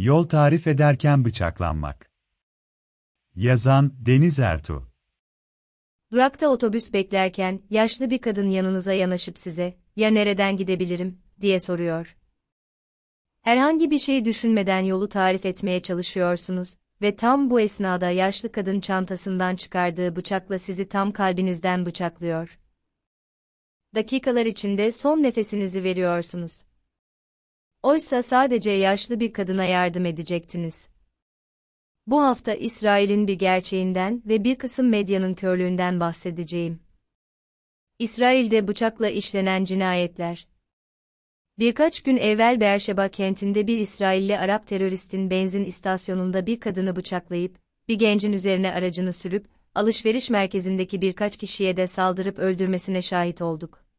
Yol tarif ederken bıçaklanmak. Yazan Deniz Ertuğ. Durakta otobüs beklerken yaşlı bir kadın yanınıza yanaşıp size, ya nereden gidebilirim, diye soruyor. Herhangi bir şey düşünmeden yolu tarif etmeye çalışıyorsunuz ve tam bu esnada yaşlı kadın çantasından çıkardığı bıçakla sizi tam kalbinizden bıçaklıyor. Dakikalar içinde son nefesinizi veriyorsunuz. Oysa sadece yaşlı bir kadına yardım edecektiniz. Bu hafta İsrail'in bir gerçeğinden ve bir kısım medyanın körlüğünden bahsedeceğim. İsrail'de bıçakla işlenen cinayetler. Birkaç gün evvel Beersheba kentinde bir İsrailli Arap teröristin benzin istasyonunda bir kadını bıçaklayıp, bir gencin üzerine aracını sürüp, alışveriş merkezindeki birkaç kişiye de saldırıp öldürmesine şahit olduk.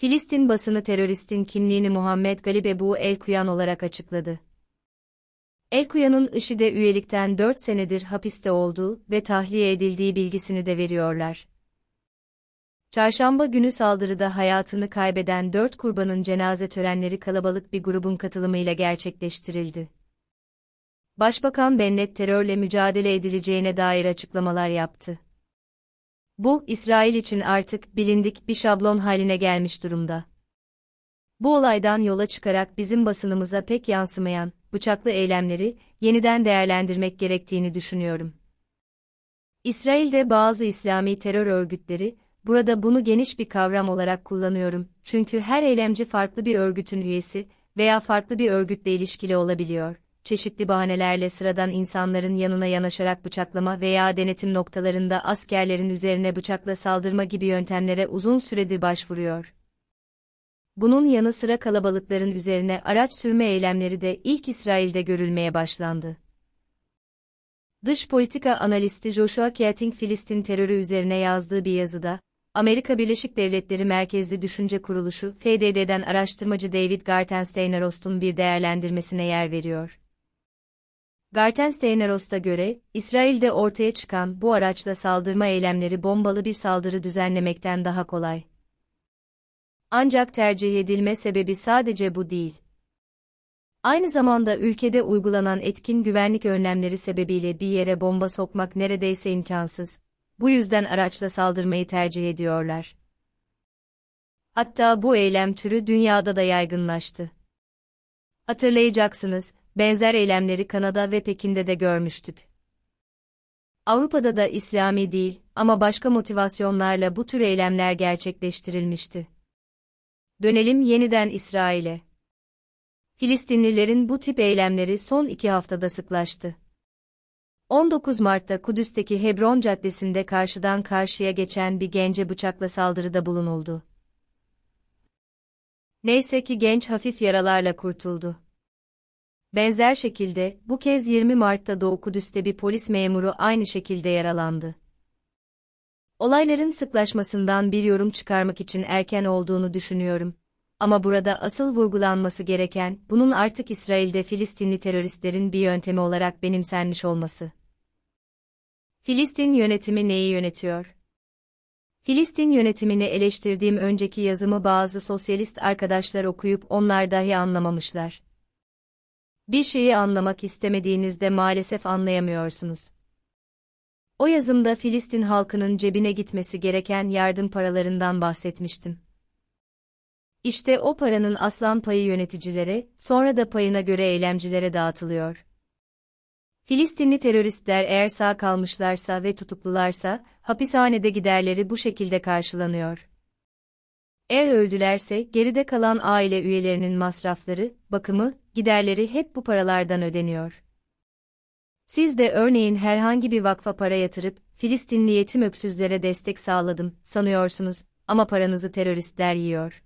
Filistin basını teröristin kimliğini Muhammed Galib Ebu El-Kuyan olarak açıkladı. El-Kuyan'ın IŞİD'e üyelikten 4 senedir hapiste olduğu ve tahliye edildiği bilgisini de veriyorlar. Çarşamba günü saldırıda hayatını kaybeden 4 kurbanın cenaze törenleri kalabalık bir grubun katılımıyla gerçekleştirildi. Başbakan Bennett terörle mücadele edileceğine dair açıklamalar yaptı. Bu, İsrail için artık bilindik bir şablon haline gelmiş durumda. Bu olaydan yola çıkarak bizim basınımıza pek yansımayan, bıçaklı eylemleri, yeniden değerlendirmek gerektiğini düşünüyorum. İsrail'de bazı İslami terör örgütleri, burada bunu geniş bir kavram olarak kullanıyorum, çünkü her eylemci farklı bir örgütün üyesi veya farklı bir örgütle ilişkili olabiliyor çeşitli bahanelerle sıradan insanların yanına yanaşarak bıçaklama veya denetim noktalarında askerlerin üzerine bıçakla saldırma gibi yöntemlere uzun süredir başvuruyor. Bunun yanı sıra kalabalıkların üzerine araç sürme eylemleri de ilk İsrail'de görülmeye başlandı. Dış politika analisti Joshua Keating Filistin terörü üzerine yazdığı bir yazıda, Amerika Birleşik Devletleri Merkezli Düşünce Kuruluşu, FDD'den araştırmacı David Gartensteinerost'un bir değerlendirmesine yer veriyor. Gartensteineros'ta göre, İsrail'de ortaya çıkan bu araçla saldırma eylemleri bombalı bir saldırı düzenlemekten daha kolay. Ancak tercih edilme sebebi sadece bu değil. Aynı zamanda ülkede uygulanan etkin güvenlik önlemleri sebebiyle bir yere bomba sokmak neredeyse imkansız. Bu yüzden araçla saldırmayı tercih ediyorlar. Hatta bu eylem türü dünyada da yaygınlaştı. Hatırlayacaksınız, benzer eylemleri Kanada ve Pekin'de de görmüştük. Avrupa'da da İslami değil ama başka motivasyonlarla bu tür eylemler gerçekleştirilmişti. Dönelim yeniden İsrail'e. Filistinlilerin bu tip eylemleri son iki haftada sıklaştı. 19 Mart'ta Kudüs'teki Hebron Caddesi'nde karşıdan karşıya geçen bir gence bıçakla saldırıda bulunuldu. Neyse ki genç hafif yaralarla kurtuldu. Benzer şekilde, bu kez 20 Mart'ta Doğu Kudüs'te bir polis memuru aynı şekilde yaralandı. Olayların sıklaşmasından bir yorum çıkarmak için erken olduğunu düşünüyorum. Ama burada asıl vurgulanması gereken, bunun artık İsrail'de Filistinli teröristlerin bir yöntemi olarak benimsenmiş olması. Filistin yönetimi neyi yönetiyor? Filistin yönetimini eleştirdiğim önceki yazımı bazı sosyalist arkadaşlar okuyup onlar dahi anlamamışlar. Bir şeyi anlamak istemediğinizde maalesef anlayamıyorsunuz. O yazımda Filistin halkının cebine gitmesi gereken yardım paralarından bahsetmiştim. İşte o paranın aslan payı yöneticilere, sonra da payına göre eylemcilere dağıtılıyor. Filistinli teröristler eğer sağ kalmışlarsa ve tutuklularsa, hapishanede giderleri bu şekilde karşılanıyor. Eğer öldülerse geride kalan aile üyelerinin masrafları, bakımı, giderleri hep bu paralardan ödeniyor. Siz de örneğin herhangi bir vakfa para yatırıp, Filistinli yetim öksüzlere destek sağladım, sanıyorsunuz, ama paranızı teröristler yiyor.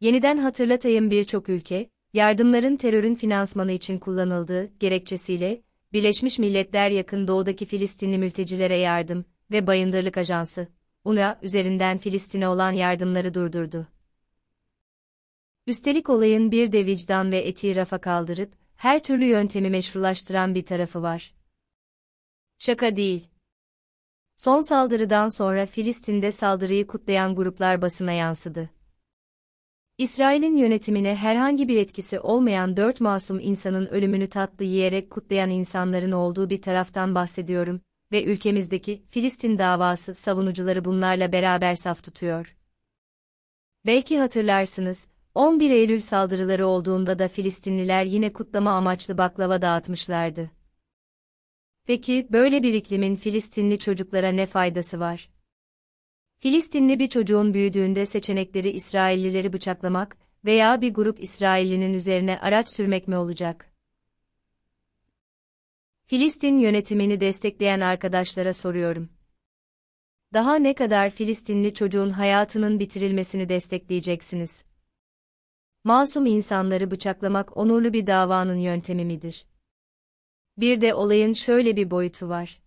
Yeniden hatırlatayım birçok ülke, yardımların terörün finansmanı için kullanıldığı gerekçesiyle, Birleşmiş Milletler yakın doğudaki Filistinli mültecilere yardım ve bayındırlık ajansı, UNRWA üzerinden Filistin'e olan yardımları durdurdu. Üstelik olayın bir de vicdan ve etiği rafa kaldırıp, her türlü yöntemi meşrulaştıran bir tarafı var. Şaka değil. Son saldırıdan sonra Filistin'de saldırıyı kutlayan gruplar basına yansıdı. İsrail'in yönetimine herhangi bir etkisi olmayan dört masum insanın ölümünü tatlı yiyerek kutlayan insanların olduğu bir taraftan bahsediyorum ve ülkemizdeki Filistin davası savunucuları bunlarla beraber saf tutuyor. Belki hatırlarsınız, 11 Eylül saldırıları olduğunda da Filistinliler yine kutlama amaçlı baklava dağıtmışlardı. Peki böyle bir iklimin Filistinli çocuklara ne faydası var? Filistinli bir çocuğun büyüdüğünde seçenekleri İsraillileri bıçaklamak veya bir grup İsraillinin üzerine araç sürmek mi olacak? Filistin yönetimini destekleyen arkadaşlara soruyorum. Daha ne kadar Filistinli çocuğun hayatının bitirilmesini destekleyeceksiniz? Masum insanları bıçaklamak onurlu bir davanın yöntemi midir? Bir de olayın şöyle bir boyutu var.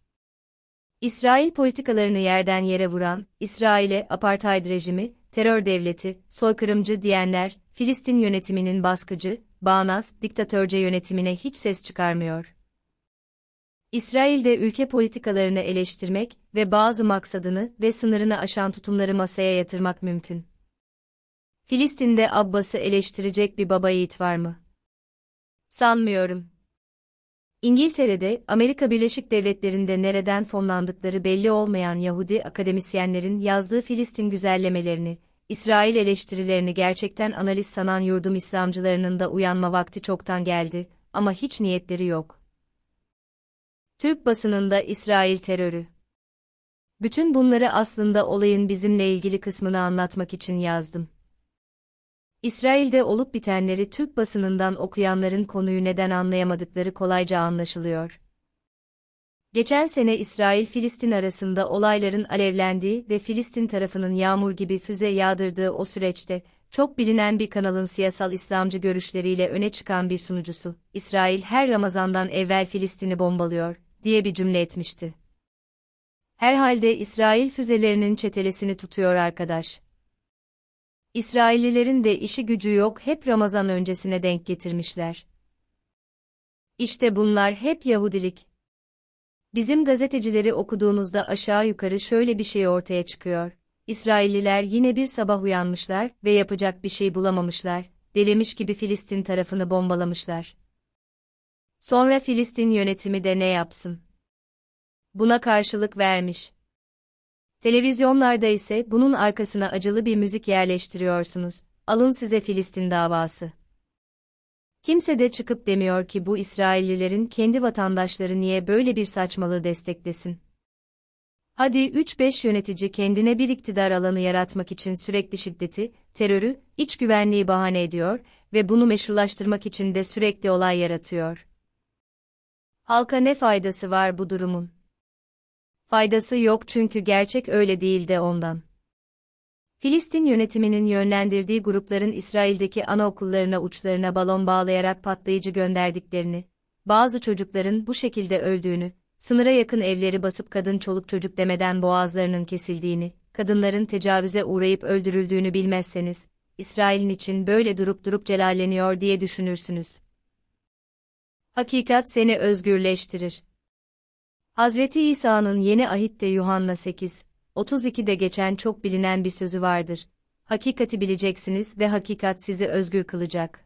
İsrail politikalarını yerden yere vuran, İsrail'e apartheid rejimi, terör devleti, soykırımcı diyenler, Filistin yönetiminin baskıcı, bağnaz, diktatörce yönetimine hiç ses çıkarmıyor. İsrail'de ülke politikalarını eleştirmek ve bazı maksadını ve sınırını aşan tutumları masaya yatırmak mümkün. Filistin'de Abbas'ı eleştirecek bir baba yiğit var mı? Sanmıyorum. İngiltere'de, Amerika Birleşik Devletleri'nde nereden fonlandıkları belli olmayan Yahudi akademisyenlerin yazdığı Filistin güzellemelerini, İsrail eleştirilerini gerçekten analiz sanan yurdum İslamcılarının da uyanma vakti çoktan geldi ama hiç niyetleri yok. Türk basınında İsrail terörü. Bütün bunları aslında olayın bizimle ilgili kısmını anlatmak için yazdım. İsrail'de olup bitenleri Türk basınından okuyanların konuyu neden anlayamadıkları kolayca anlaşılıyor. Geçen sene İsrail-Filistin arasında olayların alevlendiği ve Filistin tarafının yağmur gibi füze yağdırdığı o süreçte, çok bilinen bir kanalın siyasal İslamcı görüşleriyle öne çıkan bir sunucusu, İsrail her Ramazan'dan evvel Filistin'i bombalıyor, diye bir cümle etmişti. Herhalde İsrail füzelerinin çetelesini tutuyor arkadaş. İsraillilerin de işi gücü yok hep Ramazan öncesine denk getirmişler. İşte bunlar hep Yahudilik. Bizim gazetecileri okuduğunuzda aşağı yukarı şöyle bir şey ortaya çıkıyor. İsrailliler yine bir sabah uyanmışlar ve yapacak bir şey bulamamışlar, delemiş gibi Filistin tarafını bombalamışlar. Sonra Filistin yönetimi de ne yapsın? Buna karşılık vermiş. Televizyonlarda ise bunun arkasına acılı bir müzik yerleştiriyorsunuz. Alın size Filistin davası. Kimse de çıkıp demiyor ki bu İsraillilerin kendi vatandaşları niye böyle bir saçmalığı desteklesin. Hadi 3-5 yönetici kendine bir iktidar alanı yaratmak için sürekli şiddeti, terörü, iç güvenliği bahane ediyor ve bunu meşrulaştırmak için de sürekli olay yaratıyor. Halka ne faydası var bu durumun? Faydası yok çünkü gerçek öyle değil de ondan. Filistin yönetiminin yönlendirdiği grupların İsrail'deki anaokullarına uçlarına balon bağlayarak patlayıcı gönderdiklerini, bazı çocukların bu şekilde öldüğünü, sınıra yakın evleri basıp kadın çoluk çocuk demeden boğazlarının kesildiğini, kadınların tecavüze uğrayıp öldürüldüğünü bilmezseniz, İsrail'in için böyle durup durup celalleniyor diye düşünürsünüz. Hakikat seni özgürleştirir. Hazreti İsa'nın yeni ahitte Yuhanna 8, 32'de geçen çok bilinen bir sözü vardır. Hakikati bileceksiniz ve hakikat sizi özgür kılacak.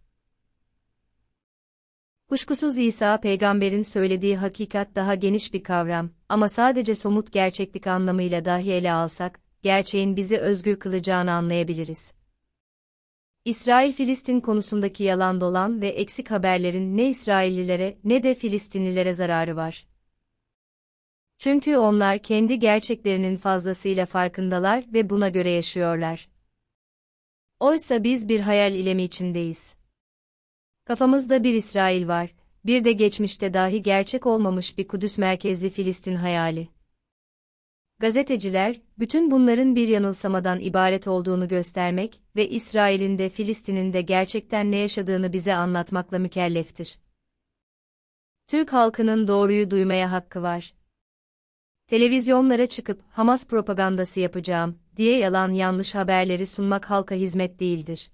Kuşkusuz İsa peygamberin söylediği hakikat daha geniş bir kavram ama sadece somut gerçeklik anlamıyla dahi ele alsak, gerçeğin bizi özgür kılacağını anlayabiliriz. İsrail-Filistin konusundaki yalan dolan ve eksik haberlerin ne İsraillilere ne de Filistinlilere zararı var. Çünkü onlar kendi gerçeklerinin fazlasıyla farkındalar ve buna göre yaşıyorlar. Oysa biz bir hayal ilemi içindeyiz. Kafamızda bir İsrail var, bir de geçmişte dahi gerçek olmamış bir Kudüs merkezli Filistin hayali. Gazeteciler, bütün bunların bir yanılsamadan ibaret olduğunu göstermek ve İsrail'in de Filistin'in de gerçekten ne yaşadığını bize anlatmakla mükelleftir. Türk halkının doğruyu duymaya hakkı var televizyonlara çıkıp Hamas propagandası yapacağım diye yalan yanlış haberleri sunmak halka hizmet değildir.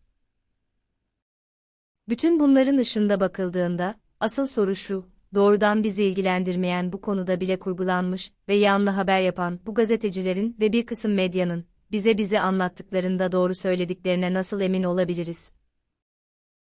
Bütün bunların ışığında bakıldığında, asıl soru şu, doğrudan bizi ilgilendirmeyen bu konuda bile kurgulanmış ve yanlı haber yapan bu gazetecilerin ve bir kısım medyanın, bize bizi anlattıklarında doğru söylediklerine nasıl emin olabiliriz?